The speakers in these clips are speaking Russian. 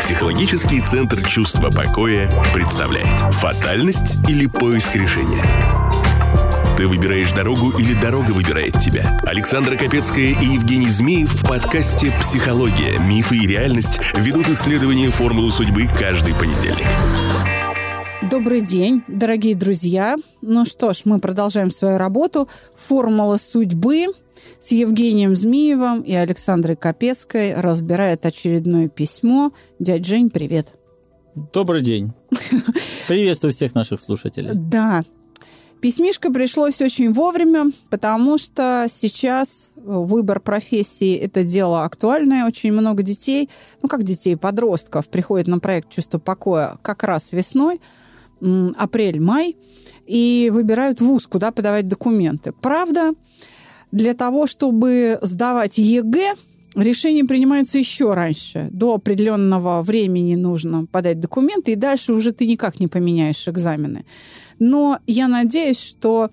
Психологический центр чувства покоя представляет «Фатальность или поиск решения?» Ты выбираешь дорогу или дорога выбирает тебя? Александра Капецкая и Евгений Змеев в подкасте «Психология. Мифы и реальность» ведут исследование формулы судьбы каждый понедельник. Добрый день, дорогие друзья. Ну что ж, мы продолжаем свою работу. Формула судьбы с Евгением Змеевым и Александрой Капецкой разбирает очередное письмо. Дядь Жень, привет. Добрый день. Приветствую всех наших слушателей. Да, Письмишко пришлось очень вовремя, потому что сейчас выбор профессии – это дело актуальное. Очень много детей, ну как детей, подростков, приходят на проект «Чувство покоя» как раз весной, апрель-май, и выбирают вуз, куда подавать документы. Правда, для того, чтобы сдавать ЕГЭ, решение принимается еще раньше. До определенного времени нужно подать документы, и дальше уже ты никак не поменяешь экзамены. Но я надеюсь, что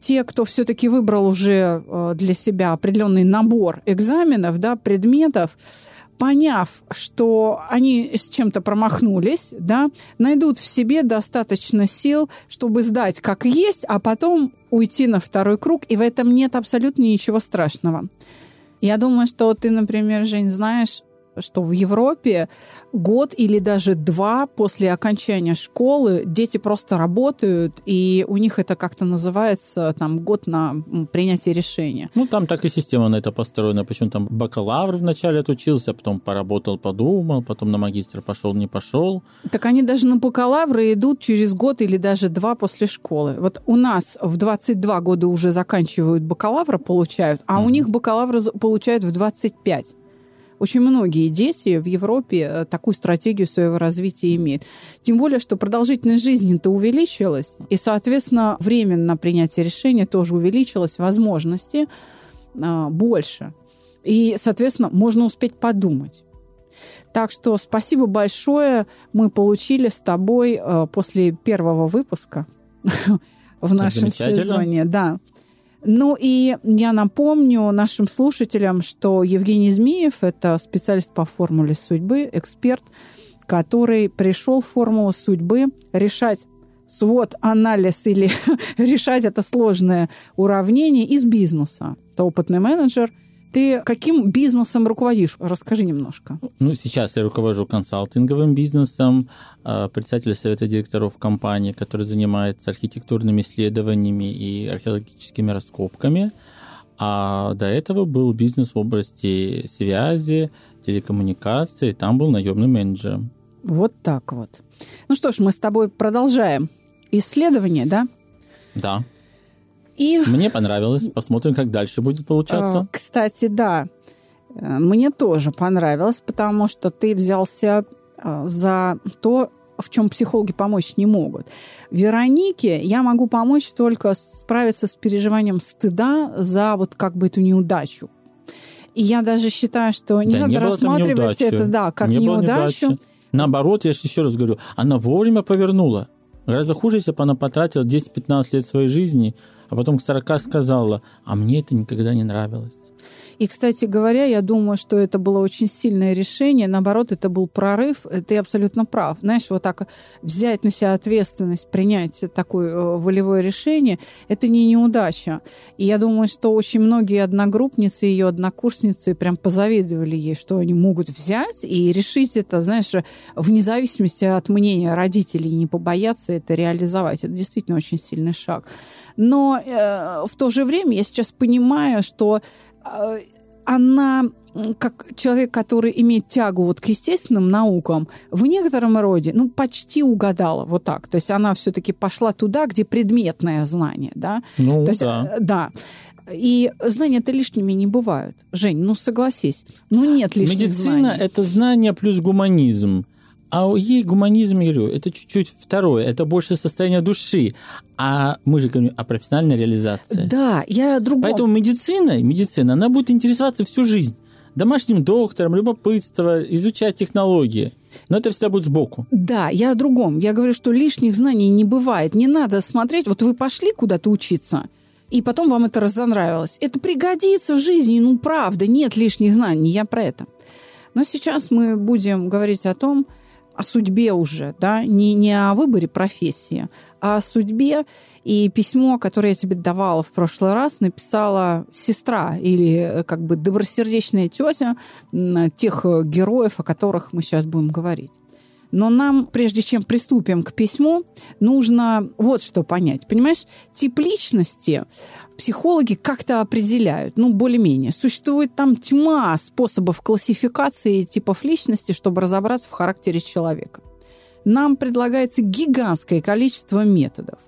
те, кто все-таки выбрал уже э, для себя определенный набор экзаменов, да, предметов, поняв, что они с чем-то промахнулись, да, найдут в себе достаточно сил, чтобы сдать как есть, а потом уйти на второй круг, и в этом нет абсолютно ничего страшного. Я думаю, что ты, например, Жень, знаешь, что в Европе год или даже два после окончания школы дети просто работают, и у них это как-то называется там год на принятие решения. Ну, там так и система на это построена. Почему там бакалавр вначале отучился, потом поработал, подумал, потом на магистр пошел, не пошел. Так они даже на бакалавры идут через год или даже два после школы. Вот у нас в 22 года уже заканчивают бакалавра, получают, а mm-hmm. у них бакалавра получают в 25. Очень многие дети в Европе э, такую стратегию своего развития имеют. Тем более, что продолжительность жизни-то увеличилась, и, соответственно, время на принятие решения тоже увеличилось, возможности э, больше. И, соответственно, можно успеть подумать. Так что спасибо большое. Мы получили с тобой э, после первого выпуска в нашем сезоне. Да. Ну и я напомню нашим слушателям, что Евгений Змеев – это специалист по формуле судьбы, эксперт, который пришел в формулу судьбы решать свод, анализ или решать это сложное уравнение из бизнеса. Это опытный менеджер – ты каким бизнесом руководишь? Расскажи немножко. Ну, сейчас я руковожу консалтинговым бизнесом, а, председатель совета директоров компании, который занимается архитектурными исследованиями и археологическими раскопками. А до этого был бизнес в области связи, телекоммуникации, там был наемным менеджером. Вот так вот. Ну что ж, мы с тобой продолжаем исследование, да? Да. И... Мне понравилось. Посмотрим, как дальше будет получаться. А, кстати, да. Э, мне тоже понравилось, потому что ты взялся э, за то, в чем психологи помочь не могут. Веронике я могу помочь только справиться с переживанием стыда за вот как бы эту неудачу. И я даже считаю, что не да, надо не рассматривать это да, как не неудачу. Наоборот, я еще раз говорю, она вовремя повернула. Гораздо хуже, если бы она потратила 10-15 лет своей жизни – а потом 40 сказала, а мне это никогда не нравилось. И, кстати говоря, я думаю, что это было очень сильное решение. Наоборот, это был прорыв. Ты абсолютно прав. Знаешь, вот так взять на себя ответственность, принять такое э, волевое решение, это не неудача. И я думаю, что очень многие одногруппницы, ее однокурсницы прям позавидовали ей, что они могут взять и решить это, знаешь, вне зависимости от мнения родителей, не побояться это реализовать. Это действительно очень сильный шаг. Но э, в то же время я сейчас понимаю, что э, она как человек, который имеет тягу вот к естественным наукам, в некотором роде, ну, почти угадала вот так. То есть она все-таки пошла туда, где предметное знание, да? Ну, То есть, да. Э, да. И знания-то лишними не бывают. Жень, ну согласись. Ну нет лишних Медицина знаний. – это знание плюс гуманизм. А ей гуманизм, я говорю, это чуть-чуть второе, это больше состояние души. А мы же говорим о профессиональной реализации. Да, я другом. Поэтому медицина, медицина, она будет интересоваться всю жизнь. Домашним доктором, любопытство, изучать технологии. Но это всегда будет сбоку. Да, я о другом. Я говорю, что лишних знаний не бывает. Не надо смотреть. Вот вы пошли куда-то учиться, и потом вам это разонравилось. Это пригодится в жизни, ну правда, нет лишних знаний, я про это. Но сейчас мы будем говорить о том, о судьбе уже, да, не, не о выборе профессии, а о судьбе. И письмо, которое я тебе давала в прошлый раз, написала сестра или э, как бы добросердечная тетя тех э, героев, о которых мы сейчас будем говорить. Но нам, прежде чем приступим к письму, нужно вот что понять. Понимаешь, тип личности психологи как-то определяют, ну, более-менее. Существует там тьма способов классификации типов личности, чтобы разобраться в характере человека нам предлагается гигантское количество методов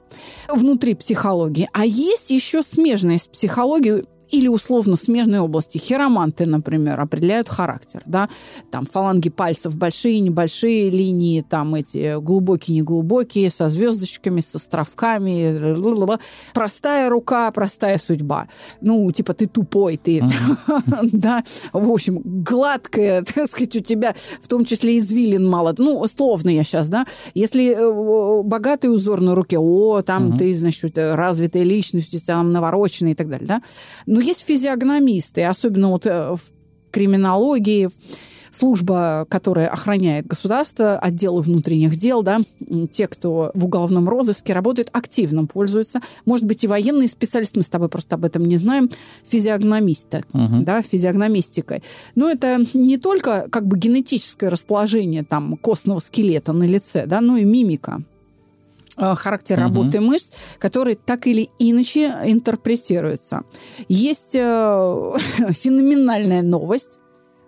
внутри психологии. А есть еще смежная с психологией или условно смежной области. Хироманты, например, определяют характер, да, там фаланги пальцев большие, небольшие линии, там эти глубокие, неглубокие, со звездочками, со островками, простая рука, простая судьба. Ну, типа ты тупой, ты, да, в общем, гладкая, так сказать, у тебя в том числе извилин мало. Ну, условно я сейчас, да. Если э, богатый узор на руке, о, там ты, значит, развитая личность, там навороченный и так далее, да. Но но есть физиогномисты, особенно вот э, в криминологии, служба, которая охраняет государство, отделы внутренних дел, да, те, кто в уголовном розыске работает, активно пользуются. Может быть, и военные специалисты, мы с тобой просто об этом не знаем, физиогномисты, угу. да, физиогномистикой. Но это не только как бы генетическое расположение там костного скелета на лице, да, но и мимика. Э, характер угу. работы мышц, который так или иначе интерпретируется. Есть э, феноменальная новость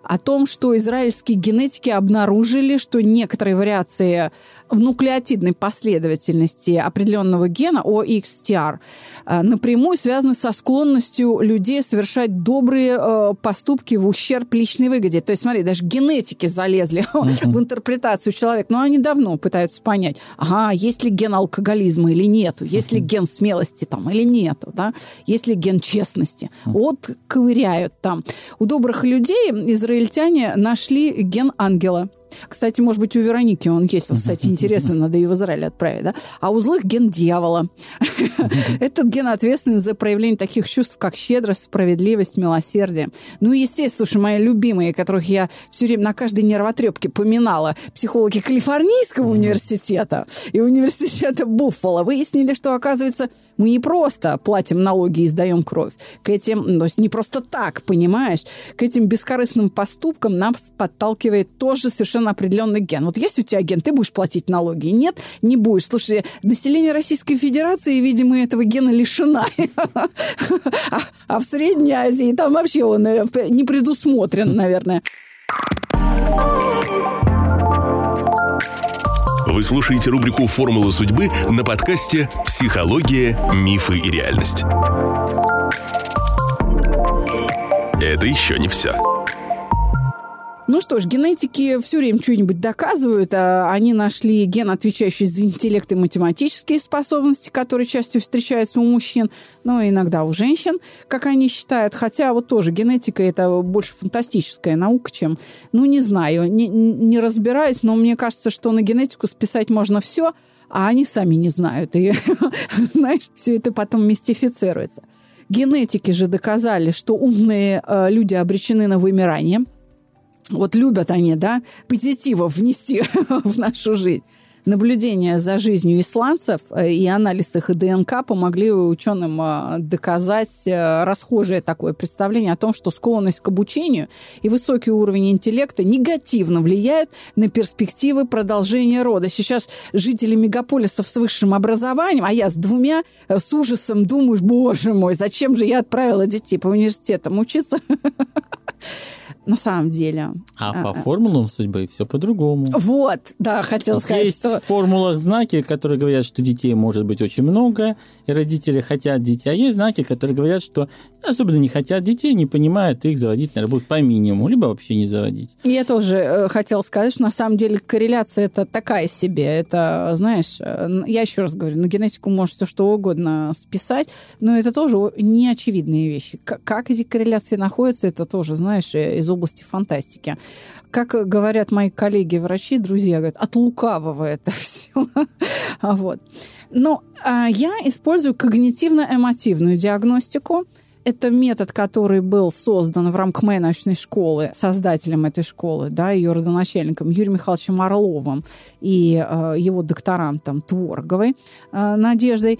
о том, что израильские генетики обнаружили, что некоторые вариации в нуклеотидной последовательности определенного гена OXTR э, напрямую связаны со склонностью людей совершать добрые э, поступки в ущерб личной выгоде. То есть, смотри, даже генетики залезли в интерпретацию человека, но они давно пытаются понять, ага, есть ли ген алкоголизма или нету, есть ли ген смелости там или нету, да, есть ли ген честности. Вот ковыряют там. У добрых людей израильские израильтяне нашли ген ангела. Кстати, может быть, у Вероники он есть. Вот, кстати, интересно, надо ее в Израиль отправить, да? А у злых ген дьявола. Этот ген ответственен за проявление таких чувств, как щедрость, справедливость, милосердие. Ну и, естественно, слушай, мои любимые, которых я все время на каждой нервотрепке поминала, психологи Калифорнийского университета и университета Буффало, выяснили, что, оказывается, мы не просто платим налоги и сдаем кровь. К этим, то есть не просто так, понимаешь, к этим бескорыстным поступкам нас подталкивает тоже совершенно совершенно определенный ген. Вот есть у тебя ген, ты будешь платить налоги. Нет, не будешь. Слушай, население Российской Федерации, видимо, этого гена лишена. А, а в Средней Азии там вообще он э, не предусмотрен, наверное. Вы слушаете рубрику «Формула судьбы» на подкасте «Психология, мифы и реальность». Это еще не все. Ну что ж, генетики все время что-нибудь доказывают. А они нашли ген, отвечающий за интеллект и математические способности, которые часто встречаются у мужчин, но иногда у женщин, как они считают. Хотя вот тоже генетика – это больше фантастическая наука, чем, ну, не знаю, не, не разбираюсь, но мне кажется, что на генетику списать можно все, а они сами не знают. И, знаешь, все это потом мистифицируется. Генетики же доказали, что умные э, люди обречены на вымирание – вот любят они, да, позитива внести в нашу жизнь. Наблюдения за жизнью исландцев э, и анализ их ДНК помогли ученым э, доказать э, расхожее такое представление о том, что склонность к обучению и высокий уровень интеллекта негативно влияют на перспективы продолжения рода. Сейчас жители мегаполисов с высшим образованием, а я с двумя, с ужасом думаю, боже мой, зачем же я отправила детей по университетам учиться? на самом деле. А по формулам судьбы все по-другому. Вот, да, хотел сказать, есть что... в формулах знаки, которые говорят, что детей может быть очень много, и родители хотят детей. А есть знаки, которые говорят, что особенно не хотят детей, не понимают, их заводить, наверное, будут по минимуму, либо вообще не заводить. Я тоже э, хотел сказать, что на самом деле корреляция это такая себе. Это, знаешь, э, я еще раз говорю, на генетику может все что угодно списать, но это тоже неочевидные вещи. Как эти корреляции находятся, это тоже, знаешь, э, из области фантастики. Как говорят мои коллеги-врачи, друзья, говорят, от лукавого это все. вот. Ну, а я использую когнитивно-эмотивную диагностику. Это метод, который был создан в рамках моей научной школы, создателем этой школы, да, ее родоначальником Юрием Михайловичем Орловым и э, его докторантом Творговой э, Надеждой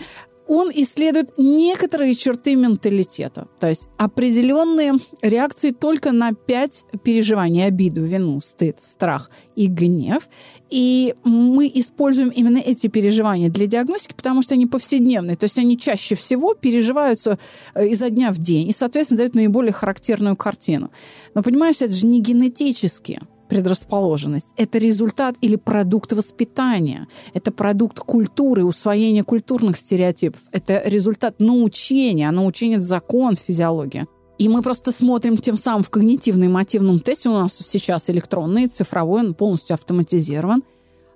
он исследует некоторые черты менталитета, то есть определенные реакции только на пять переживаний, обиду, вину, стыд, страх и гнев. И мы используем именно эти переживания для диагностики, потому что они повседневные, то есть они чаще всего переживаются э, изо дня в день и, соответственно, дают наиболее характерную картину. Но, понимаешь, это же не генетически предрасположенность. Это результат или продукт воспитания. Это продукт культуры, усвоения культурных стереотипов. Это результат научения. А научение – это закон, физиология. И мы просто смотрим тем самым в когнитивно-эмотивном тесте. У нас сейчас электронный, цифровой, он полностью автоматизирован.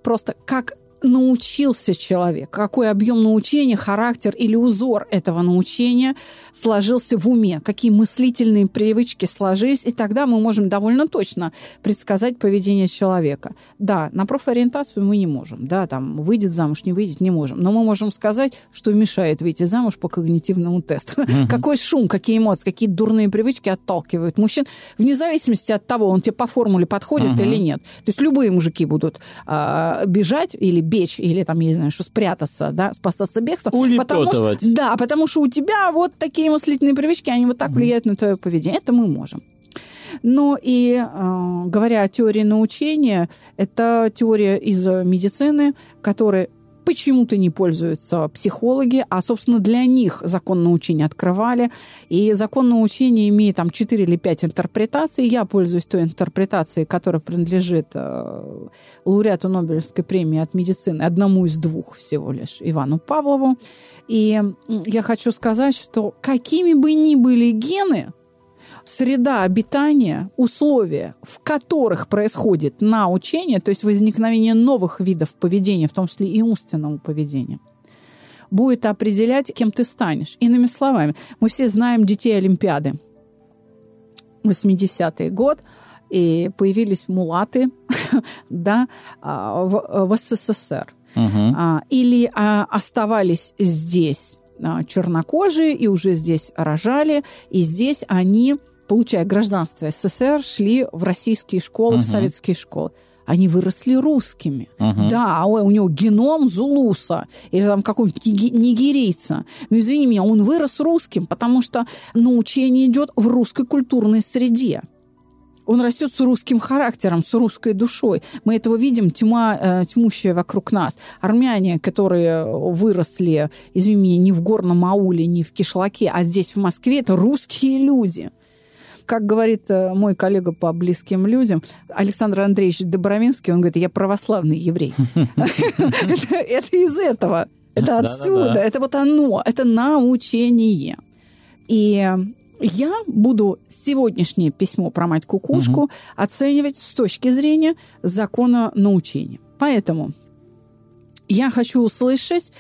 Просто как научился человек, какой объем научения, характер или узор этого научения сложился в уме, какие мыслительные привычки сложились, и тогда мы можем довольно точно предсказать поведение человека. Да, на профориентацию мы не можем, да, там, выйдет замуж, не выйдет, не можем, но мы можем сказать, что мешает выйти замуж по когнитивному тесту. Угу. Какой шум, какие эмоции, какие дурные привычки отталкивают мужчин, вне зависимости от того, он тебе по формуле подходит угу. или нет. То есть любые мужики будут э, бежать или бечь или там, я не знаю, что спрятаться, да, спасаться бегством. Потому что, да, потому что у тебя вот такие мыслительные привычки, они вот так угу. влияют на твое поведение. Это мы можем. Но и э, говоря о теории научения, это теория из медицины, которая почему-то не пользуются психологи, а, собственно, для них закон научения открывали. И закон научения имеет там 4 или 5 интерпретаций. Я пользуюсь той интерпретацией, которая принадлежит э, лауреату Нобелевской премии от медицины, одному из двух всего лишь, Ивану Павлову. И я хочу сказать, что какими бы ни были гены, среда обитания, условия, в которых происходит научение, то есть возникновение новых видов поведения, в том числе и умственного поведения, будет определять, кем ты станешь. Иными словами, мы все знаем детей Олимпиады. 80-й год, и появились мулаты да, а, в, в СССР. Uh-huh. Или а, оставались здесь чернокожие и уже здесь рожали, и здесь они получая гражданство СССР, шли в российские школы, угу. в советские школы. Они выросли русскими. Угу. Да, а у него геном зулуса или там какого-нибудь нигерийца. Но извини меня, он вырос русским, потому что научение идет в русской культурной среде. Он растет с русским характером, с русской душой. Мы этого видим, тьма, э, тьмущая вокруг нас. Армяне, которые выросли, извини меня, не в горном ауле, не в кишлаке, а здесь, в Москве, это русские люди как говорит э, мой коллега по близким людям, Александр Андреевич Добровинский, он говорит, я православный еврей. Это из этого. Это отсюда. Это вот оно. Это научение. И я буду сегодняшнее письмо про мать кукушку оценивать с точки зрения закона научения. Поэтому я хочу услышать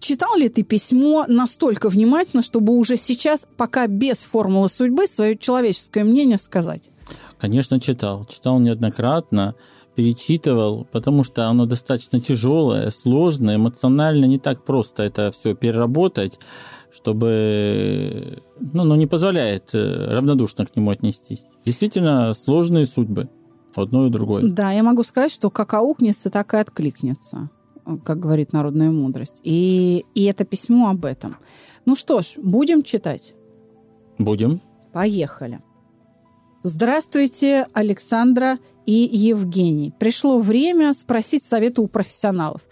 Читал ли ты письмо настолько внимательно, чтобы уже сейчас, пока без формулы судьбы, свое человеческое мнение сказать? Конечно, читал. Читал неоднократно, перечитывал, потому что оно достаточно тяжелое, сложное, эмоционально не так просто это все переработать, чтобы, ну, ну не позволяет э, равнодушно к нему отнестись. Действительно сложные судьбы, одно и другое. Да, я могу сказать, что как аукнется, так и откликнется как говорит народная мудрость. И, и это письмо об этом. Ну что ж, будем читать? Будем. Поехали. Здравствуйте, Александра и Евгений. Пришло время спросить совета у профессионалов.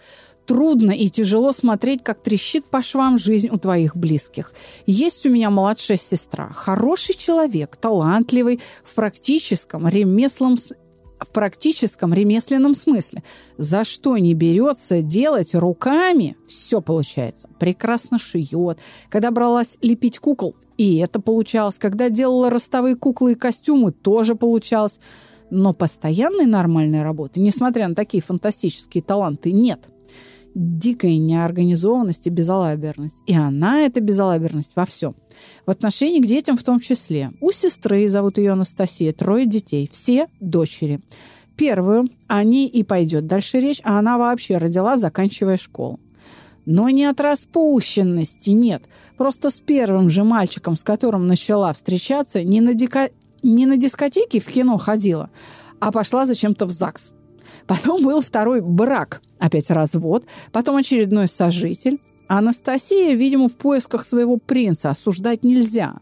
Трудно и тяжело смотреть, как трещит по швам жизнь у твоих близких. Есть у меня младшая сестра. Хороший человек, талантливый, в практическом, ремеслом, в практическом ремесленном смысле. За что не берется делать руками, все получается. Прекрасно шьет. Когда бралась лепить кукол, и это получалось. Когда делала ростовые куклы и костюмы, тоже получалось. Но постоянной нормальной работы, несмотря на такие фантастические таланты, нет – дикая неорганизованность и безалаберность. И она, эта безалаберность, во всем. В отношении к детям в том числе. У сестры, зовут ее Анастасия, трое детей. Все дочери. Первую о ней и пойдет дальше речь, а она вообще родила, заканчивая школу. Но не от распущенности, нет. Просто с первым же мальчиком, с которым начала встречаться, не на, дика... не на дискотеке в кино ходила, а пошла зачем-то в ЗАГС. Потом был второй брак, опять развод, потом очередной сожитель. Анастасия, видимо, в поисках своего принца. Осуждать нельзя.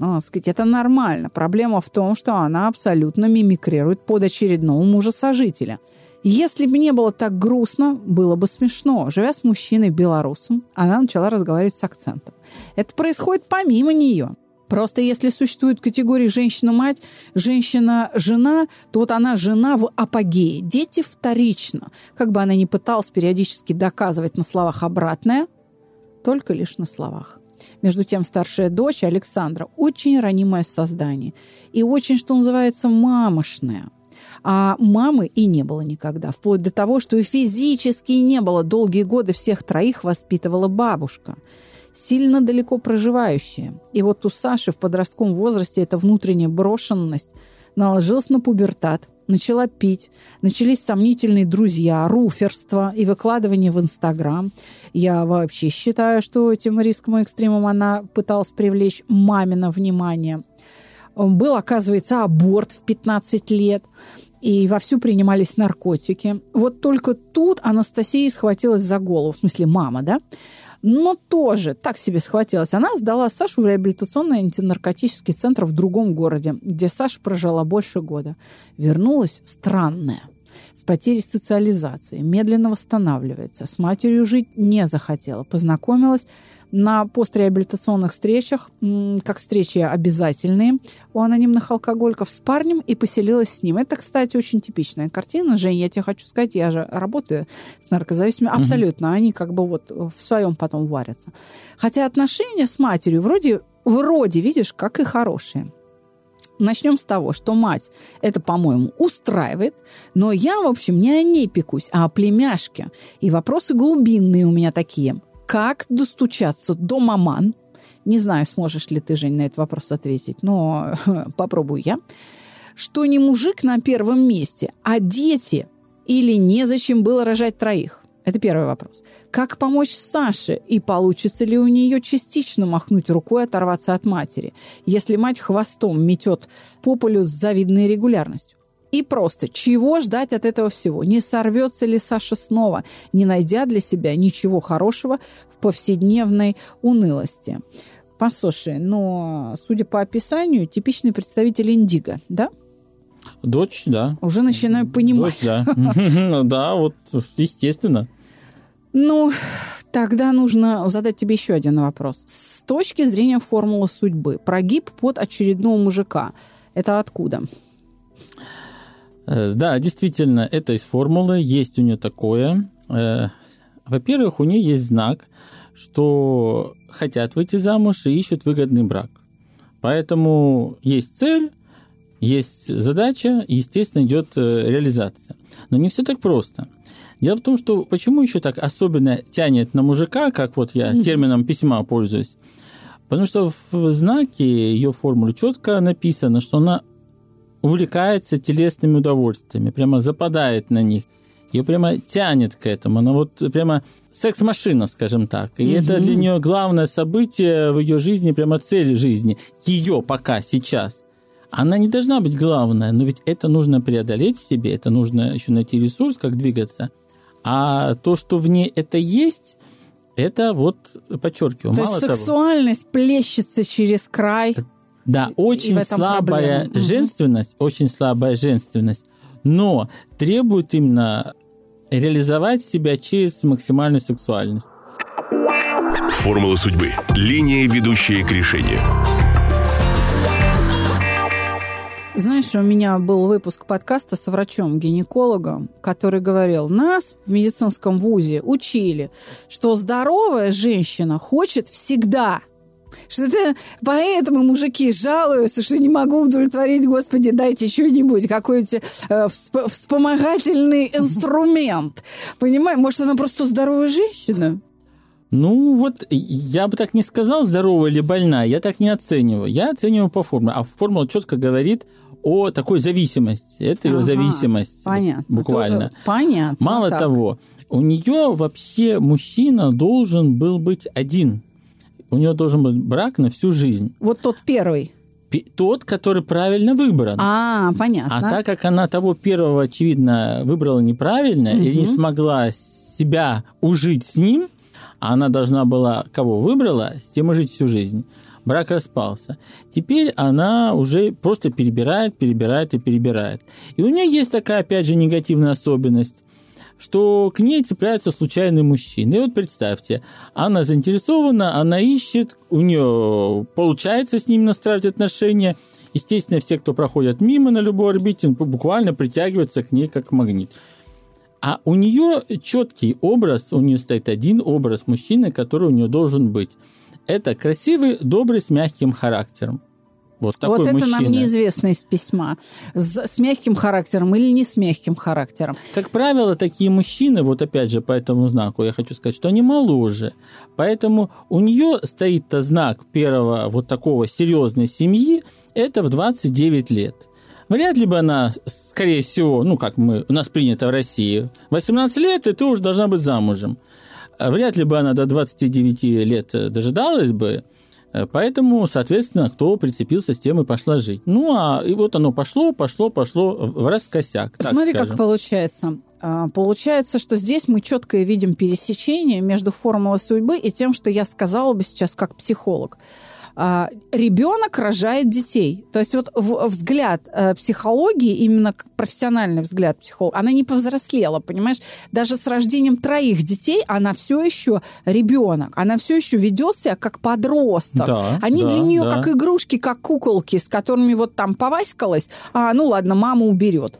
Но, сказать, это нормально. Проблема в том, что она абсолютно мимикрирует под очередного мужа-сожителя. Если бы не было так грустно, было бы смешно. Живя с мужчиной белорусом, она начала разговаривать с акцентом. Это происходит помимо нее. Просто если существует категория женщина-мать, женщина-жена, то вот она жена в апогее. Дети вторично. Как бы она ни пыталась периодически доказывать на словах обратное, только лишь на словах. Между тем, старшая дочь Александра очень ранимое создание и очень, что называется, мамошная. А мамы и не было никогда, вплоть до того, что и физически не было. Долгие годы всех троих воспитывала бабушка сильно далеко проживающая. И вот у Саши в подростковом возрасте эта внутренняя брошенность наложилась на пубертат начала пить, начались сомнительные друзья, руферство и выкладывание в Инстаграм. Я вообще считаю, что этим риском и экстремом она пыталась привлечь мамино внимание. Был, оказывается, аборт в 15 лет и вовсю принимались наркотики. Вот только тут Анастасия схватилась за голову, в смысле мама, да? Но тоже так себе схватилась. Она сдала Сашу в реабилитационный антинаркотический центр в другом городе, где Саша прожила больше года. Вернулась странная с потерей социализации, медленно восстанавливается, с матерью жить не захотела, познакомилась на постреабилитационных встречах, как встречи обязательные у анонимных алкоголиков с парнем и поселилась с ним. Это, кстати, очень типичная картина. Жень, я тебе хочу сказать, я же работаю с наркозависимыми. Угу. Абсолютно. Они как бы вот в своем потом варятся. Хотя отношения с матерью вроде, вроде видишь, как и хорошие. Начнем с того, что мать это, по-моему, устраивает, но я, в общем, не о ней пекусь, а о племяшке. И вопросы глубинные у меня такие – как достучаться до маман? Не знаю, сможешь ли ты, Жень, на этот вопрос ответить, но попробую я. Что не мужик на первом месте, а дети или незачем было рожать троих? Это первый вопрос. Как помочь Саше и получится ли у нее частично махнуть рукой оторваться от матери, если мать хвостом метет по полю с завидной регулярностью? И просто, чего ждать от этого всего? Не сорвется ли Саша снова, не найдя для себя ничего хорошего в повседневной унылости? Послушай, но, судя по описанию, типичный представитель индиго, да? Дочь, да. Уже начинаю понимать. Дочь, да. Ну да, вот, естественно. Ну, тогда нужно задать тебе еще один вопрос. С точки зрения формулы судьбы, прогиб под очередного мужика, это откуда? Э, да, действительно, это из формулы, есть у нее такое. Э, во-первых, у нее есть знак, что хотят выйти замуж и ищут выгодный брак. Поэтому есть цель, есть задача, и, естественно, идет э, реализация. Но не все так просто. Дело в том, что почему еще так особенно тянет на мужика, как вот я термином письма пользуюсь, Потому что в знаке ее формулы четко написано, что она увлекается телесными удовольствиями, прямо западает на них. Ее прямо тянет к этому. Она вот прямо секс-машина, скажем так. И угу. это для нее главное событие в ее жизни, прямо цель жизни. Ее пока, сейчас. Она не должна быть главная, но ведь это нужно преодолеть в себе, это нужно еще найти ресурс, как двигаться. А то, что в ней это есть, это вот подчеркиваю. То Мало есть сексуальность того, плещется через край. Да, очень слабая проблема. женственность, угу. очень слабая женственность, но требует именно реализовать себя через максимальную сексуальность. Формула судьбы. Линия, ведущая к решению. Знаешь, у меня был выпуск подкаста с врачом-гинекологом, который говорил, нас в медицинском вузе учили, что здоровая женщина хочет всегда – что это поэтому мужики жалуются, что не могу удовлетворить, господи, дайте что-нибудь, какой-то э, всп- вспомогательный инструмент. Понимаешь, может, она просто здоровая женщина? Ну, вот я бы так не сказал, здоровая или больная, я так не оцениваю. Я оцениваю по формуле. А формула четко говорит о такой зависимости. Это ее Ага, зависимость. Понятно. Буквально. То- понятно. Мало Так. того, у нее вообще мужчина должен был быть один. У нее должен быть брак на всю жизнь. Вот тот первый. Тот, который правильно выбран. А, понятно. А так как она того первого, очевидно, выбрала неправильно и не смогла себя ужить с ним, а она должна была, кого выбрала, с тем и жить всю жизнь. Брак распался. Теперь она уже просто перебирает, перебирает и перебирает. И у нее есть такая, опять же, негативная особенность, что к ней цепляются случайные мужчины. И вот представьте, она заинтересована, она ищет, у нее получается с ними настраивать отношения. Естественно, все, кто проходят мимо на любой орбите, буквально притягиваются к ней как магнит. А у нее четкий образ, у нее стоит один образ мужчины, который у нее должен быть. Это красивый, добрый, с мягким характером. Вот такой вот это мужчина. нам неизвестно из письма. С, с мягким характером или не с мягким характером. Как правило, такие мужчины, вот опять же по этому знаку, я хочу сказать, что они моложе. Поэтому у нее стоит знак первого вот такого серьезной семьи, это в 29 лет. Вряд ли бы она, скорее всего, ну, как мы, у нас принято в России, 18 лет, и ты уже должна быть замужем. Вряд ли бы она до 29 лет дожидалась бы, Поэтому, соответственно, кто прицепился с тем и пошла жить. Ну, а и вот оно пошло, пошло, пошло в раскосяк. так Смотри, скажем. как получается. А, Получается, что здесь мы четко видим пересечение между формулой судьбы и тем, что я сказала бы сейчас как психолог. А, Ребенок рожает детей. То есть вот в- взгляд э, психологии, именно профессиональный взгляд психолога, она не повзрослела, понимаешь? Даже с рождением троих детей она все еще ребенок. Она все еще ведет себя как подросток. Да, Они да, для нее да. как игрушки, как куколки, с которыми вот там поваськалась, а ну ладно, мама уберет.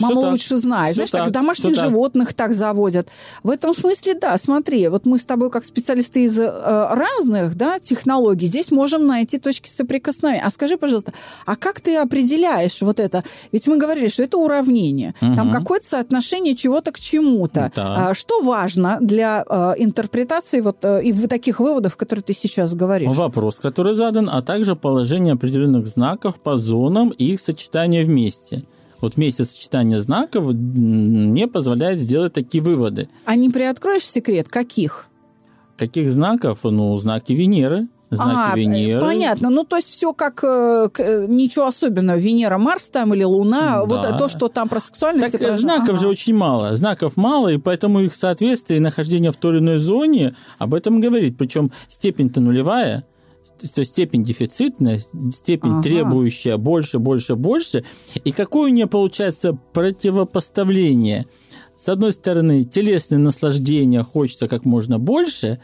Мама так. лучше знает. Всё Знаешь, так, так, домашних так. животных так заводят. В этом смысле, да, смотри, вот мы с тобой как специалисты из э, разных да, технологий здесь можем найти точки соприкосновения. А скажи, пожалуйста, а как ты определяешь вот это? Ведь мы говорили, что это уравнение. Там какое-то соотношение чего-то к чему-то. Да. А, что важно для э, интерпретации вот э, и таких выводов, которые ты сейчас говоришь? Вопрос, который задан, а также положение определенных знаков по зонам и их сочетание вместе. Вот вместе сочетание знаков мне позволяет сделать такие выводы. А не приоткроешь секрет? Каких? Каких знаков? Ну, знаки Венеры. Знаки а, Венеры. понятно. Ну, то есть все как э, э, ничего особенного. Венера, Марс там или Луна. Вот Да. то, что там про сексуальность. Так и про- знаков Ага. же очень мало. Знаков мало, и поэтому их соответствие и нахождение в той или иной зоне об этом говорит. Причем степень-то нулевая, то есть степень дефицитная, степень Ага. требующая больше, больше, больше. И какое у нее получается противопоставление? С одной стороны, телесное наслаждение хочется как можно больше,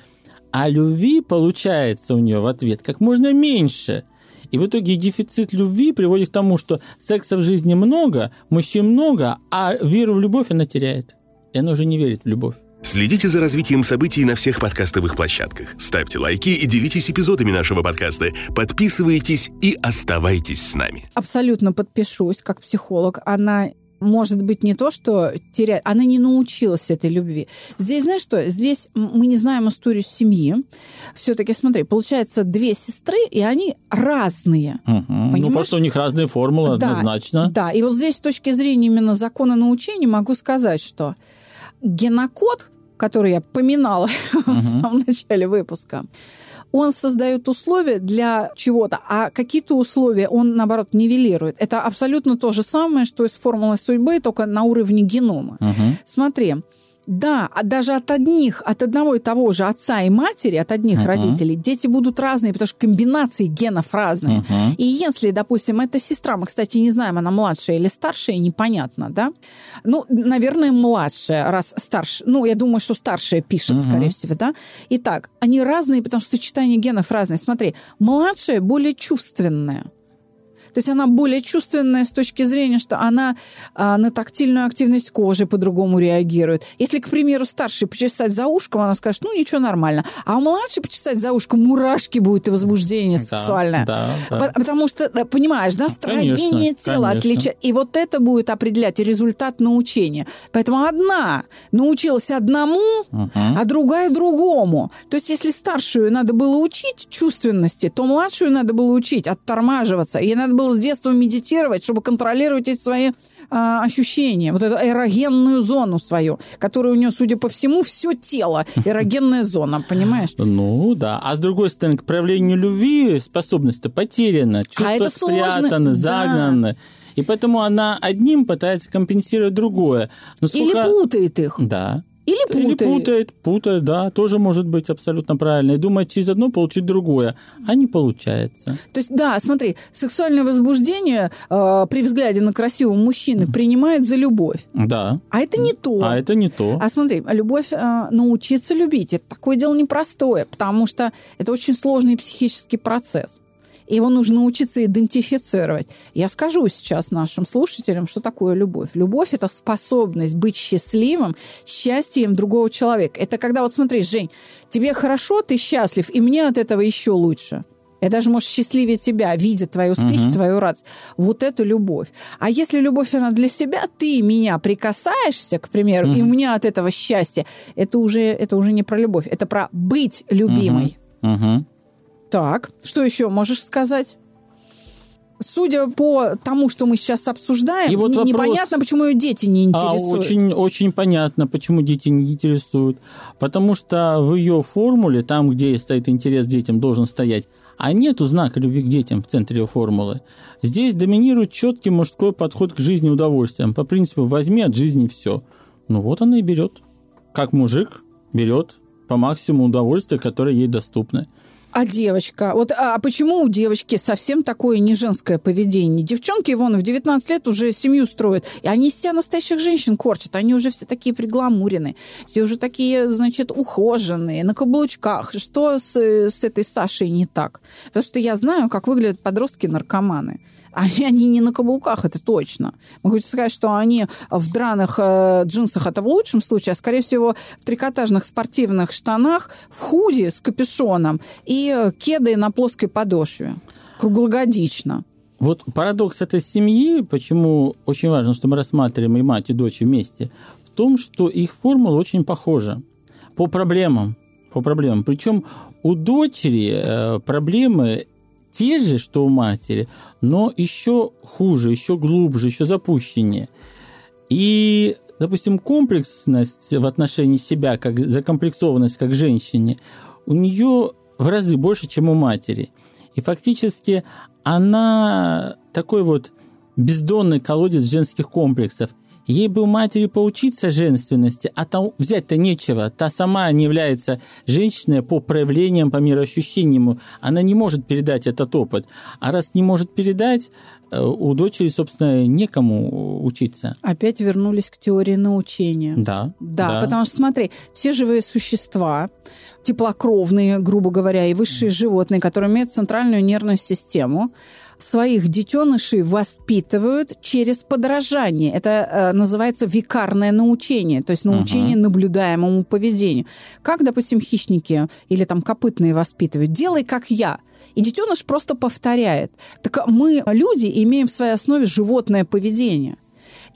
а любви получается у нее в ответ как можно меньше. И в итоге дефицит любви приводит к тому, что секса в жизни много, мужчин много, а веру в любовь она теряет. И она уже не верит в любовь. Следите за развитием событий на всех подкастовых площадках. Ставьте лайки и делитесь эпизодами нашего подкаста. Подписывайтесь и оставайтесь с нами. Абсолютно подпишусь, как психолог. Она может быть не то, что теряет, она не научилась этой любви. Здесь, знаешь что, здесь мы не знаем историю семьи. Все-таки, смотри, получается две сестры, и они разные. Ну, Понимаешь? потому что у них разные формулы, Да, однозначно. Да, и вот здесь с точки зрения именно закона научения могу сказать, что генокод, который я поминала в самом начале выпуска, он создает условия для чего-то, а какие-то условия он, наоборот, нивелирует. Это абсолютно то же самое, что и с формулой судьбы, только на уровне генома. Мгм. Смотри, да, а даже от одних, от одного и того же отца и матери, от одних Мгм. родителей, дети будут разные, потому что комбинации генов разные. Мгм. И если, допустим, эта сестра, мы, кстати, не знаем, она младшая или старшая, непонятно, да? Ну, наверное, младшая, раз старше. Ну, я думаю, что старшая пишет, скорее всего, да? Итак, они разные, потому что сочетание генов разное. Смотри, младшая более чувственная. То есть она более чувственная с точки зрения, что она а, на тактильную активность кожи по-другому реагирует. Если, к примеру, старший почесать за ушком, она скажет, ну, ничего, нормально. А у младшей почесать за ушком мурашки будет и возбуждение Да, сексуальное. да, да. По- Потому что, понимаешь, да, строение Конечно, тела конечно. отличает. И вот это будет определять результат научения. Поэтому одна научилась одному, а другая другому. То есть, если старшую надо было учить чувственности, то младшую надо было учить оттормаживаться. Ей надо было было с детства медитировать, чтобы контролировать эти свои а, ощущения, вот эту эрогенную зону свою, которая у нее, судя по всему, все тело, эрогенная зона, понимаешь? Ну, да. А с другой стороны, к проявлению любви способность-то потеряна, чувства А это сложно. спрятаны, Да. загнаны. И поэтому она одним пытается компенсировать другое. Но Или сколько- путает их. Да. Или Или путает. путает, путает, да, тоже может быть абсолютно правильно. И думает через одно получить другое, а не получается. То есть, да, смотри, сексуальное возбуждение э, при взгляде на красивого мужчины принимает за любовь. Да. А это не то. А это не то. А смотри, любовь, э, научиться любить, это такое дело непростое, потому что это очень сложный психический процесс. Его нужно научиться идентифицировать. Я скажу сейчас нашим слушателям, что такое любовь. Любовь – это способность быть счастливым, счастьем другого человека. Это когда, вот смотри, Жень, тебе хорошо, ты счастлив, и мне от этого еще лучше. Я даже, может, счастливее тебя, видя твои успехи, твою радость. Вот это любовь. А если любовь, она для себя, ты меня прикасаешься, к примеру, и у меня от этого счастье, это уже, это уже не про любовь, это про быть любимой. Мгм. Так, что еще можешь сказать? Судя по тому, что мы сейчас обсуждаем, И вот вопрос- непонятно, почему ее дети не А, интересуют. очень, очень понятно, почему дети не интересуют. Потому что в ее формуле, там, где стоит интерес к детям, должен стоять, а нету знака любви к детям в центре ее формулы. Здесь доминирует четкий мужской подход к жизни и удовольствиям. По принципу «возьми от жизни все». Ну вот она и берет. Как мужик берет по максимуму удовольствия, которое ей доступно. А девочка? Вот а почему у девочки совсем такое не женское поведение? Девчонки, вон, в 19 лет уже семью строят. И они из себя настоящих женщин корчат. Они уже все такие пригламуренные. Все уже такие, значит, ухоженные, на каблучках. Что с, с этой Сашей не так? Потому что я знаю, как выглядят подростки-наркоманы. Они, они не на каблуках, это точно. Могу сказать, что они в драных э, джинсах, это в лучшем случае, а скорее всего в трикотажных спортивных штанах, в худи с капюшоном и э, кеды на плоской подошве. Круглогодично. Вот парадокс этой семьи, почему очень важно, что мы рассматриваем и мать, и дочь вместе, в том, что их формула очень похожа по проблемам. По проблемам. Причем у дочери э, проблемы те же, что у матери, но еще хуже, еще глубже, еще запущеннее. И, допустим, комплексность в отношении себя, как закомплексованность как женщине, у нее в разы больше, чем у матери. И фактически она такой вот бездонный колодец женских комплексов. Ей бы у матери поучиться женственности, а там взять-то нечего. Та сама не является женщиной по проявлениям, по мироощущениям. Она не может передать этот опыт. А раз не может передать, э, у дочери, собственно, некому учиться. Опять вернулись к теории научения. Да. Да, потому что, смотри, все живые существа, теплокровные, грубо говоря, и высшие животные, которые имеют центральную нервную систему, своих детенышей воспитывают через подражание. Это э, называется викарное научение, то есть научение наблюдаемому поведению. Как, допустим, хищники или там копытные воспитывают? Делай, как я. И детеныш просто повторяет. Так мы, люди, имеем в своей основе животное поведение.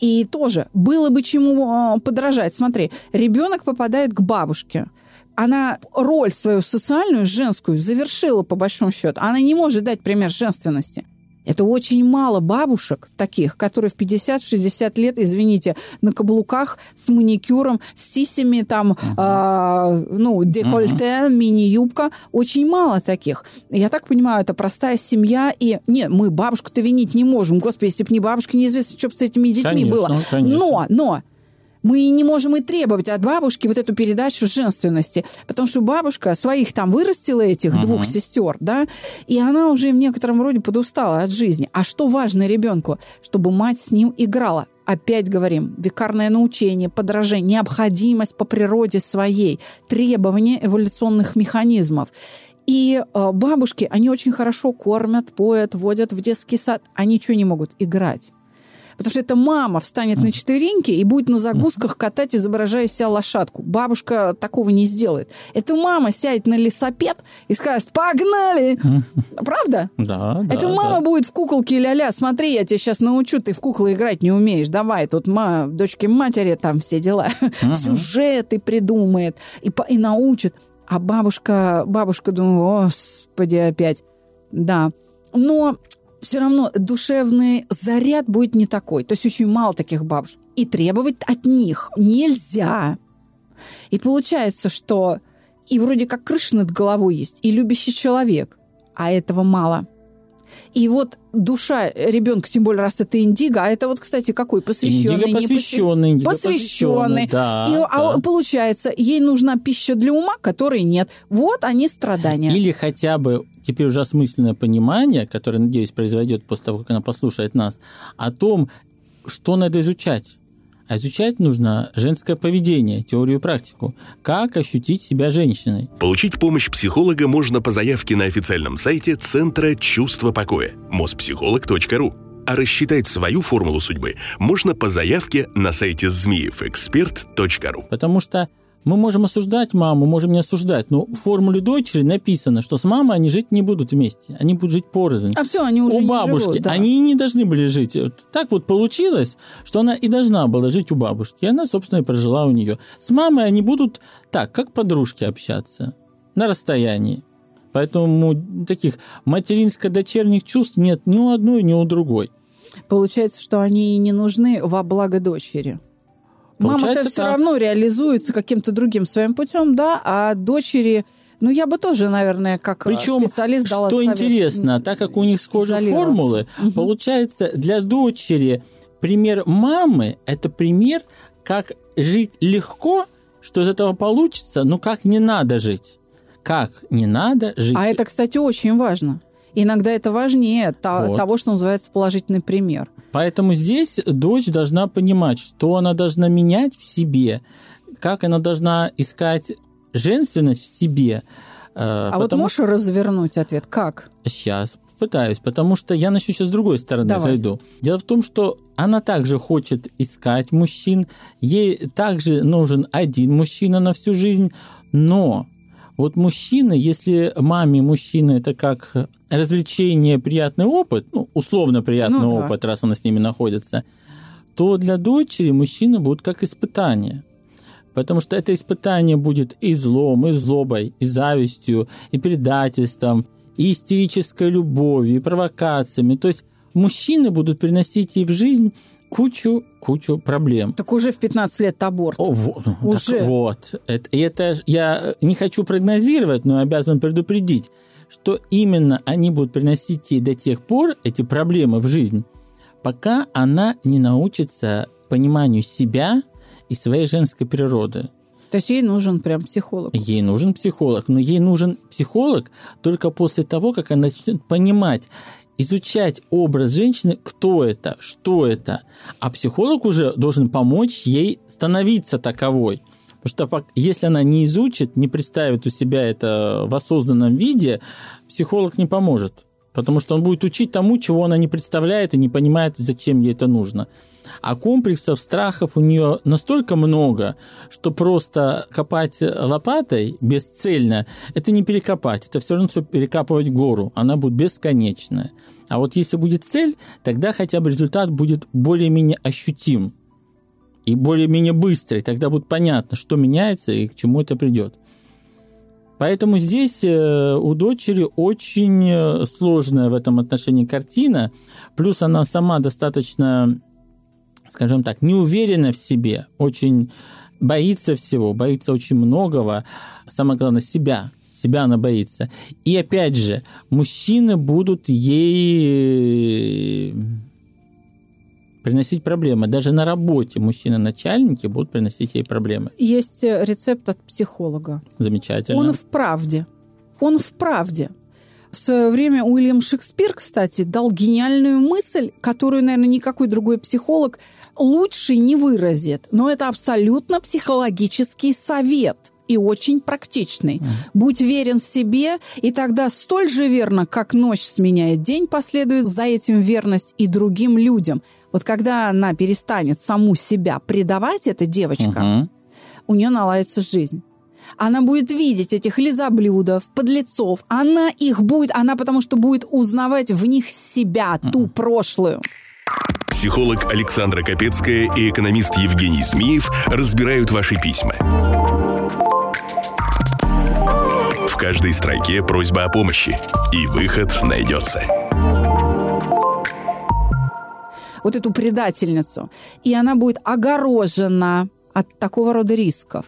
И тоже было бы чему э, подражать. Смотри, ребенок попадает к бабушке. Она роль свою социальную, женскую, завершила по большому счету. Она не может дать пример женственности. Это очень мало бабушек таких, которые в 50-60 лет, извините, на каблуках с маникюром, с сисями, там, а, ну, декольте, мини-юбка. Очень мало таких. Я так понимаю, это простая семья. И, нет, мы бабушку-то винить не можем. Господи, если бы не бабушка, неизвестно, что бы с этими детьми Конечно, было. конечно. Но, но, мы не можем и требовать от бабушки вот эту передачу женственности, потому что бабушка своих там вырастила этих двух сестер, да, и она уже в некотором роде подустала от жизни. А что важно ребенку? Чтобы мать с ним играла. Опять говорим, викарное научение, подражение, необходимость по природе своей, требования эволюционных механизмов. И э, бабушки, они очень хорошо кормят, поят, водят в детский сад. Они ничего не могут играть. Потому что эта мама встанет на четвереньки и будет на загрузках катать, изображая из себя лошадку. Бабушка такого не сделает. Эта мама сядет на лесопед и скажет «Погнали!» Правда? Да, да. Это мама да. будет в куколке ля-ля. Смотри, я тебя сейчас научу, ты в куклы играть не умеешь. Давай, тут ма, дочки матери, там все дела. Сюжеты придумает и, и научит. А бабушка, бабушка думает, господи, опять. Да. Но все равно душевный заряд будет не такой. То есть очень мало таких бабушек. И требовать от них нельзя. И получается, что и вроде как крыша над головой есть, и любящий человек, а этого мало – и вот душа ребенка, тем более раз это индиго, а это вот, кстати, какой посвященный? Индиго посвященный. Индиго посвященный. Да, и, да. А получается, ей нужна пища для ума, которой нет. Вот они страдания. Или хотя бы теперь уже осмысленное понимание, которое, надеюсь, произойдет после того, как она послушает нас, о том, что надо изучать а изучать нужно женское поведение, теорию и практику. Как ощутить себя женщиной. Получить помощь психолога можно по заявке на официальном сайте Центра чувства покоя mospsycholog.ru. А рассчитать свою формулу судьбы можно по заявке на сайте змеевэксперт.ру. Потому что мы можем осуждать маму, можем не осуждать, но в формуле дочери написано, что с мамой они жить не будут вместе, они будут жить порознь. А все, они уже у бабушки. Не живут, да. Они не должны были жить. Так вот получилось, что она и должна была жить у бабушки, и она, собственно, и прожила у нее. С мамой они будут так, как подружки общаться, на расстоянии. Поэтому таких материнско-дочерних чувств нет ни у одной, ни у другой. Получается, что они не нужны во благо дочери. Мама-то все так. равно реализуется каким-то другим своим путем, да, а дочери... Ну, я бы тоже, наверное, как Причем, специалист дала что интересно, так как у них схожие формулы, угу. получается, для дочери пример мамы – это пример, как жить легко, что из этого получится, но как не надо жить. Как не надо жить. А это, кстати, очень важно. Иногда это важнее вот. того, что называется положительный пример. Поэтому здесь дочь должна понимать, что она должна менять в себе, как она должна искать женственность в себе. Э, а вот можешь развернуть ответ? Как? Сейчас пытаюсь, потому что я начну сейчас с другой стороны Давай. зайду. Дело в том, что она также хочет искать мужчин, ей также нужен один мужчина на всю жизнь, но вот мужчина, если маме мужчина это как развлечение, приятный опыт, ну, условно приятный ну, опыт, да. раз она с ними находится, то для дочери мужчина будет как испытание. Потому что это испытание будет и злом, и злобой, и завистью, и предательством, и истерической любовью, и провокациями. То есть мужчины будут приносить ей в жизнь кучу, кучу проблем. Так уже в 15 лет аборт. О, вот, уже. Так вот. Это, это я не хочу прогнозировать, но обязан предупредить, что именно они будут приносить ей до тех пор эти проблемы в жизнь, пока она не научится пониманию себя и своей женской природы. То есть ей нужен прям психолог? Ей нужен психолог, но ей нужен психолог только после того, как она начнет понимать, изучать образ женщины, кто это, что это. А психолог уже должен помочь ей становиться таковой. Потому что если она не изучит, не представит у себя это в осознанном виде, психолог не поможет. Потому что он будет учить тому, чего она не представляет и не понимает, зачем ей это нужно. А комплексов, страхов у нее настолько много, что просто копать лопатой бесцельно, это не перекопать, это все равно, что перекапывать гору, она будет бесконечная. А вот если будет цель, тогда хотя бы результат будет более-менее ощутим и более-менее быстрый, тогда будет понятно, что меняется и к чему это придет. Поэтому здесь э, у дочери очень э, сложная в этом отношении картина, плюс она сама достаточно скажем так, не уверена в себе, очень боится всего, боится очень многого, самое главное, себя, себя она боится. И опять же, мужчины будут ей приносить проблемы. Даже на работе мужчины-начальники будут приносить ей проблемы. Есть рецепт от психолога. Замечательно. Он в правде. Он в правде. В свое время Уильям Шекспир, кстати, дал гениальную мысль, которую, наверное, никакой другой психолог лучше не выразит. Но это абсолютно психологический совет и очень практичный. Mm. Будь верен себе, и тогда столь же верно, как ночь сменяет день, последует за этим верность и другим людям. Вот когда она перестанет саму себя предавать, эта девочка, mm-hmm. у нее наладится жизнь. Она будет видеть этих лизоблюдов, подлецов. Она их будет, она потому что будет узнавать в них себя, ту прошлую. Психолог Александра Капецкая и экономист Евгений Змеев разбирают ваши письма. В каждой строке просьба о помощи, и выход найдется. вот эту предательницу, и она будет огорожена от такого рода рисков.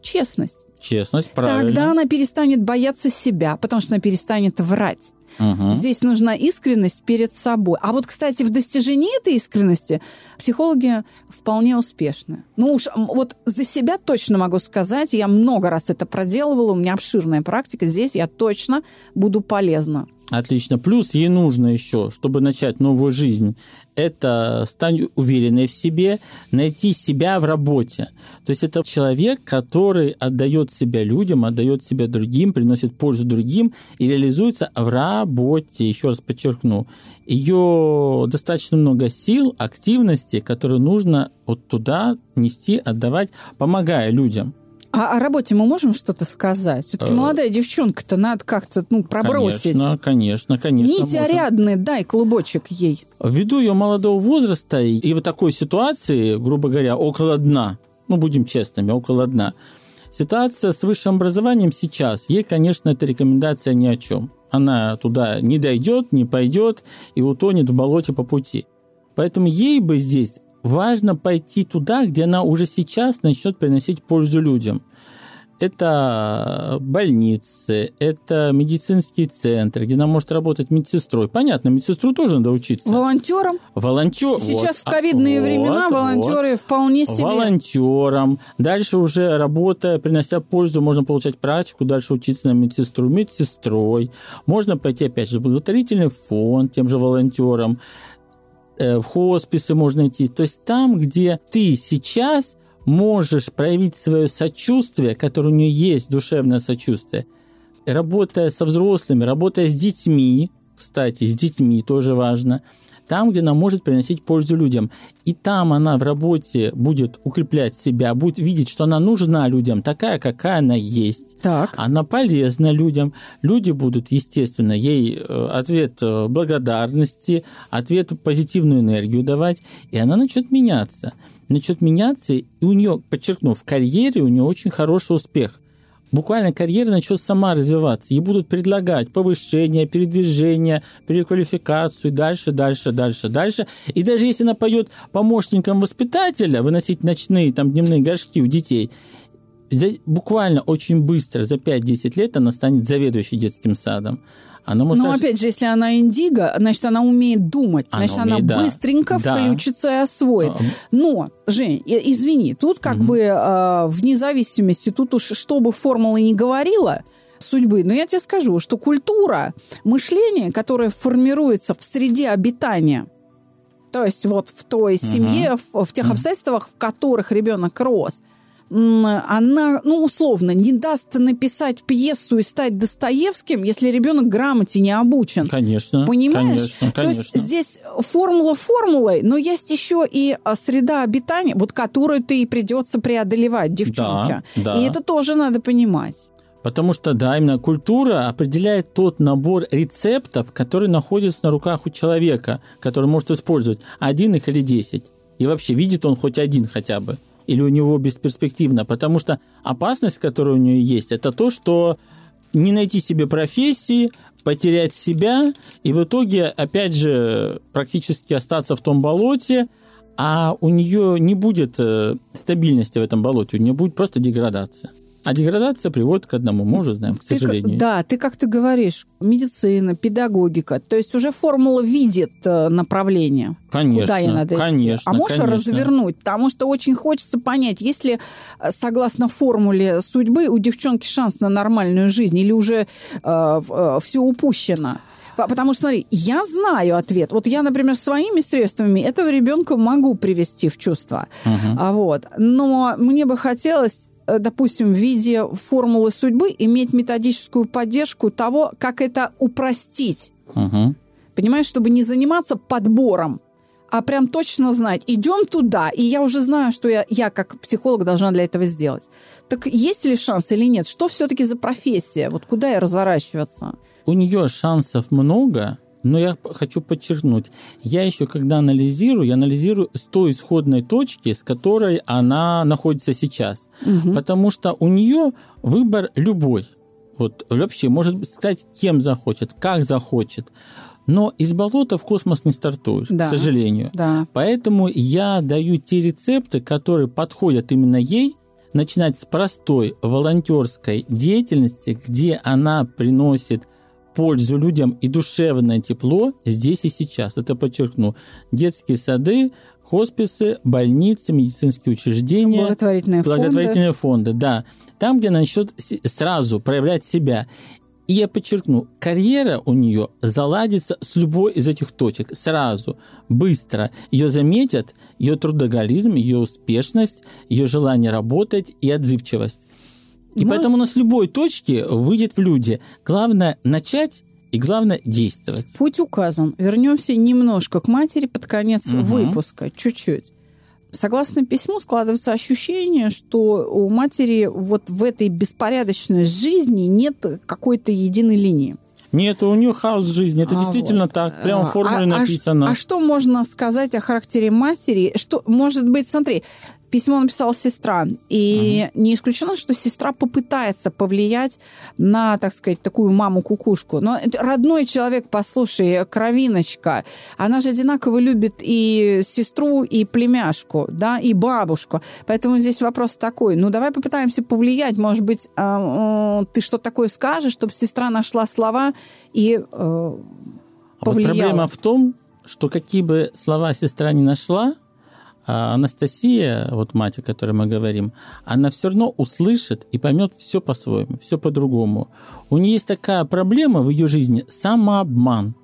Честность. Честность, правильно. Тогда она перестанет бояться себя, потому что она перестанет врать. Мгм. Здесь нужна искренность перед собой. А вот, кстати, в достижении этой искренности психологи вполне успешны. Ну уж вот за себя точно могу сказать, я много раз это проделывала, у меня обширная практика, здесь я точно буду полезна. Отлично. Плюс ей нужно еще, чтобы начать новую жизнь, это стать уверенной в себе, найти себя в работе. То есть это человек, который отдает себя людям, отдает себя другим, приносит пользу другим и реализуется в работе. Еще раз подчеркну, ее достаточно много сил, активности, которые нужно вот туда нести, отдавать, помогая людям. А о работе мы можем что-то сказать? Все-таки Э, молодая девчонка-то надо как-то ну, пробросить. Конечно, конечно, конечно. Арядные, дай клубочек ей. Ввиду ее молодого возраста и вот такой ситуации, грубо говоря, около дна, ну, будем честными, около дна, ситуация с высшим образованием сейчас, ей, конечно, эта рекомендация ни о чем. Она туда не дойдет, не пойдет и утонет в болоте по пути. Поэтому ей бы здесь важно пойти туда, где она уже сейчас начнет приносить пользу людям. Это больницы, это медицинский центр, где она может работать медсестрой. Понятно, медсестру тоже надо учиться. Волонтером? Волонтер. Сейчас вот, в ковидные а, времена вот, волонтеры вполне вот. себе. Волонтером. Дальше уже работая, принося пользу, можно получать практику, дальше учиться на медсестру, медсестрой. Можно пойти, опять же, в благотворительный фонд тем же волонтером. Э, В хосписы можно идти. То есть там, где ты сейчас можешь проявить свое сочувствие, которое у нее есть, душевное сочувствие, работая со взрослыми, работая с детьми, кстати, с детьми тоже важно, там, где она может приносить пользу людям. И там она в работе будет укреплять себя, будет видеть, что она нужна людям, такая, какая она есть. Так. Она полезна людям. Люди будут, естественно, ей э, ответ э, благодарности, ответ позитивную энергию давать, и она начнет меняться. Начнет меняться, и у нее, подчеркну, в карьере у нее очень хороший успех. Буквально карьера начнет сама развиваться. Ей будут предлагать повышение, передвижение, переквалификацию, дальше, дальше, дальше, дальше. И даже если она пойдет помощником воспитателя выносить ночные, там, дневные горшки у детей, буквально очень быстро, за 5-10 лет она станет заведующей детским садом. Она может Но даже- опять же, если она индиго, значит, она умеет думать. Она Значит, она умеет, да. быстренько Да. включится и освоит. А, Но, Жень, извини, тут как бы э, вне зависимости, тут уж что бы формула ни говорила, судьбы. Но я тебе скажу, что культура мышления, которая формируется в среде обитания, то есть вот в той семье, в, в тех обстоятельствах, в которых ребенок рос, она, ну, условно, не даст написать пьесу и стать Достоевским, если ребенок грамоте не обучен. Конечно. Понимаешь? Конечно, То есть конечно. здесь формула формулой, но есть еще и а, среда обитания, вот которую ты и придется преодолевать, девчонке. Да, да. И это тоже надо понимать. Потому что, да, именно культура определяет тот набор рецептов, который находится на руках у человека, который может использовать один их или десять. И вообще, видит он хоть один хотя бы. Или у него бесперспективно. Потому что опасность, которая у нее есть, это то, что не найти себе профессии, потерять себя и в итоге, опять же, практически остаться в том болоте, а у нее не будет э, стабильности в этом болоте, у нее будет просто деградация. А деградация приводит к одному, мы уже знаем, к Ты как- сожалению. да, ты как ты говоришь, медицина, педагогика, то есть уже формула видит э, направление. Конечно, куда ей надо идти. конечно, А можешь конечно. развернуть? Потому что очень хочется понять, есть ли, э, согласно формуле судьбы, у девчонки шанс на нормальную жизнь или уже все упущено? По- Потому что, смотри, я знаю ответ. Вот я, например, своими средствами этого ребенка могу привести в чувство. А вот. Но мне бы хотелось э, допустим, в виде формулы судьбы иметь методическую поддержку того, как это упростить. Мгм. Понимаешь, чтобы не заниматься подбором, а прям точно знать, идем туда, и я уже знаю, что я, я как психолог должна для этого сделать. Так есть ли шанс или нет? Что все-таки за профессия? Вот куда я разворачиваться? У нее шансов много, но я хочу подчеркнуть, я еще когда анализирую, я анализирую с той исходной точки, с которой она находится сейчас. Потому что у нее выбор любой. Вот вообще может стать кем захочет, как захочет. Но из болота в космос не стартуешь, Да. к сожалению. Да. Поэтому я даю те рецепты, которые подходят именно ей, начинать с простой волонтерской деятельности, где она приносит пользу людям и душевное тепло здесь и сейчас. Это подчеркну. Детские сады, хосписы, больницы, медицинские учреждения. Благотворительные фонды. Благотворительные фонды, да. Там, где она начнет сразу проявлять себя. И я подчеркну, карьера у нее заладится с любой из этих точек сразу, быстро. Ее заметят, ее трудоголизм, ее успешность, ее желание работать и отзывчивость. И Ну- поэтому она с любой точки выйдет в люди. Главное начать и главное действовать. Путь указан. Вернемся немножко к матери под конец Мгм. выпуска, чуть-чуть. Согласно письму складывается ощущение, что у матери вот в этой беспорядочной жизни нет какой-то единой линии. Нет, у нее хаос жизни. Это А, действительно вот. так. Прямо в А, формуле а- а написано. А, что можно сказать о характере матери? Что, может быть, смотри, письмо написала сестра, и не исключено, что сестра попытается повлиять на, так сказать, такую маму-кукушку. Но родной человек, послушай, кровиночка, она же одинаково любит и сестру, и племяшку, да, и бабушку. Поэтому здесь вопрос такой, ну давай попытаемся повлиять, может быть, а, ты что такое скажешь, чтобы сестра нашла слова и э, А вот повлияла. проблема в том, что какие бы слова сестра не нашла, а Анастасия, вот мать, о которой мы говорим, она все равно услышит и поймет все по-своему, все по-другому. У нее есть такая проблема в ее жизни – самообман.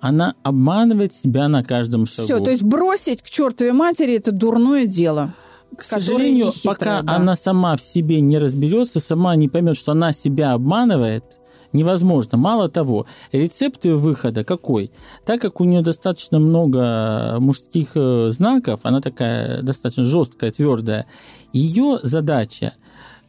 Она обманывает себя на каждом шагу. Все, то есть бросить к чертовой матери это дурное дело. К сожалению, нехитрое, пока да. она сама в себе не разберется, сама не поймет, что она себя обманывает, невозможно. Мало того, рецепт ее выхода какой? Так как у нее достаточно много мужских э, знаков, она такая достаточно жесткая, твердая, ее задача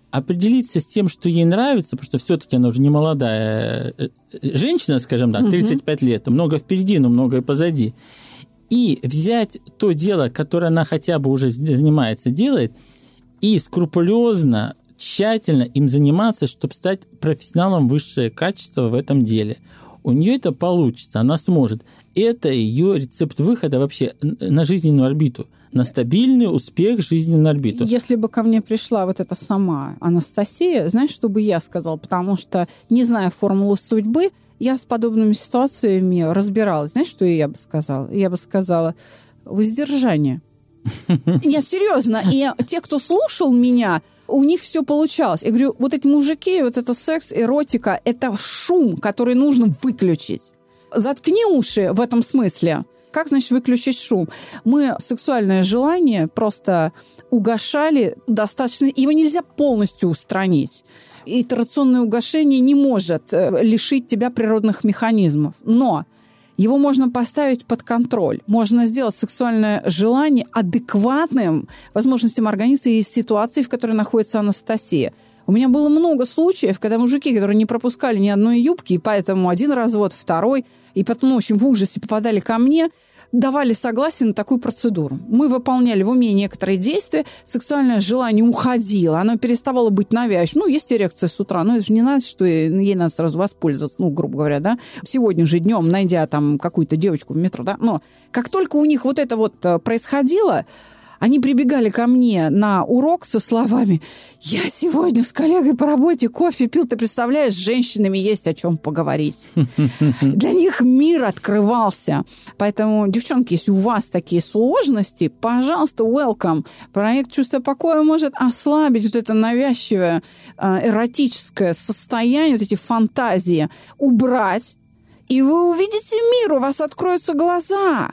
определиться с тем, что ей нравится, потому что все-таки она уже не молодая э, э, женщина, скажем так, 35 лет, много впереди, но много и позади. И взять то дело, которое она хотя бы уже занимается, делает, и скрупулезно, тщательно им заниматься, чтобы стать профессионалом высшее качество в этом деле. У нее это получится, она сможет. Это ее рецепт выхода вообще на жизненную орбиту, на стабильный успех жизненную орбиту. Если бы ко мне пришла вот эта сама Анастасия, знаешь, что бы я сказала? Потому что, не зная формулу судьбы, я с подобными ситуациями разбиралась. Знаешь, что я бы сказала? Я бы сказала, воздержание. Нет, серьезно. И те, кто слушал меня, у них все получалось. Я говорю, вот эти мужики, вот это секс, эротика, это шум, который нужно выключить. Заткни уши в этом смысле. Как, значит, выключить шум? Мы сексуальное желание просто угошали достаточно... Его нельзя полностью устранить. Итерационное угошение не может э, лишить тебя природных механизмов. Но его можно поставить под контроль. Можно сделать сексуальное желание адекватным возможностям организма и ситуации, в которой находится Анастасия. У меня было много случаев, когда мужики, которые не пропускали ни одной юбки, и поэтому один развод, второй, и потом, ну, в общем, в ужасе попадали ко мне, давали согласие на такую процедуру. Мы выполняли в уме некоторые действия, сексуальное желание уходило, оно переставало быть навязчивым. Ну, есть эрекция с утра, но это же не надо, что ей надо сразу воспользоваться, ну, грубо говоря, да. Сегодня же днем, найдя там какую-то девочку в метро, да, но как только у них вот это вот э, происходило, они прибегали ко мне на урок со словами «Я сегодня с коллегой по работе кофе пил, ты представляешь, с женщинами есть о чем поговорить». Для них мир открывался. Поэтому, девчонки, если у вас такие сложности, пожалуйста, welcome. Проект «Чувство покоя» может ослабить вот это навязчивое э, эротическое состояние, вот эти фантазии, убрать, и вы увидите мир, у вас откроются глаза.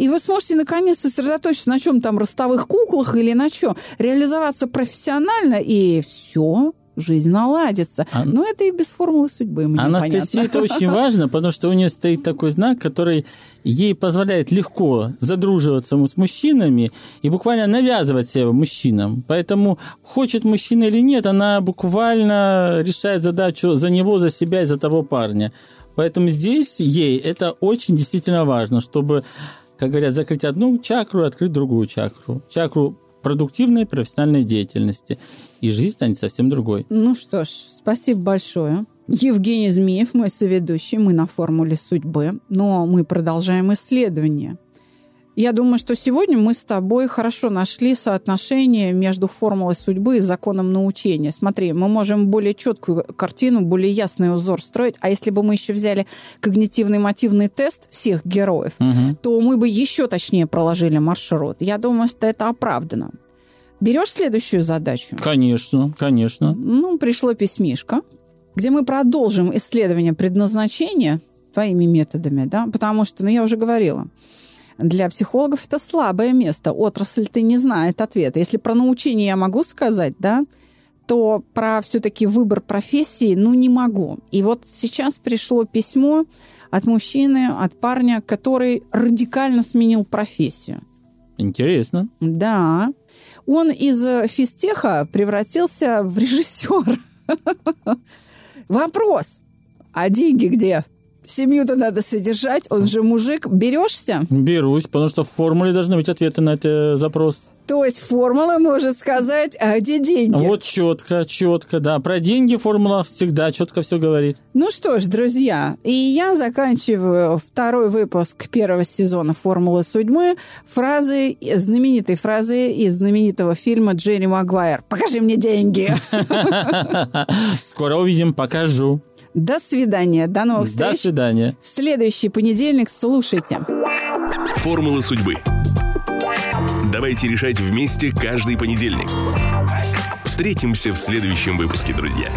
И вы сможете наконец сосредоточиться на чем там ростовых куклах или на чем. Реализоваться профессионально, и все, жизнь наладится. А- Но это и без формулы судьбы, мне Анастасия понятно. это очень важно, потому что у нее стоит такой знак, который ей позволяет легко задруживаться с мужчинами и буквально навязывать себя мужчинам. Поэтому хочет мужчина или нет, она буквально решает задачу за него, за себя и за того парня. Поэтому здесь ей это очень действительно важно, чтобы, как говорят, закрыть одну чакру и открыть другую чакру. Чакру продуктивной профессиональной деятельности. И жизнь станет совсем другой. Ну что ж, спасибо большое. Евгений Змеев, мой соведущий. Мы на формуле судьбы, но мы продолжаем исследование. Я думаю, что сегодня мы с тобой хорошо нашли соотношение между формулой судьбы и законом научения. Смотри, мы можем более четкую картину, более ясный узор строить. А если бы мы еще взяли когнитивный мотивный тест всех героев, угу. то мы бы еще точнее проложили маршрут. Я думаю, что это оправдано. Берешь следующую задачу? Конечно, конечно. Ну, пришло письмишко, где мы продолжим исследование предназначения твоими методами, да, потому что, ну, я уже говорила, для психологов это слабое место. Отрасль ты не знает ответа. Если про научение я могу сказать, да, то про все-таки выбор профессии, ну, не могу. И вот сейчас пришло письмо от мужчины, от парня, который радикально сменил профессию. Интересно. Да. Он из физтеха превратился в режиссера. Вопрос. А деньги где? Семью-то надо содержать, он же мужик. Берешься? Берусь, потому что в формуле должны быть ответы на этот запрос. То есть формула может сказать, а где деньги? Вот четко, четко, да. Про деньги формула всегда четко все говорит. Ну что ж, друзья, и я заканчиваю второй выпуск первого сезона «Формулы судьбы» фразы, знаменитой фразы из знаменитого фильма Джерри Магуайр. «Покажи мне деньги!» Скоро увидим, покажу. До свидания. До новых встреч. До свидания. В следующий понедельник слушайте. Формулы судьбы. Давайте решать вместе каждый понедельник. Встретимся в следующем выпуске, друзья.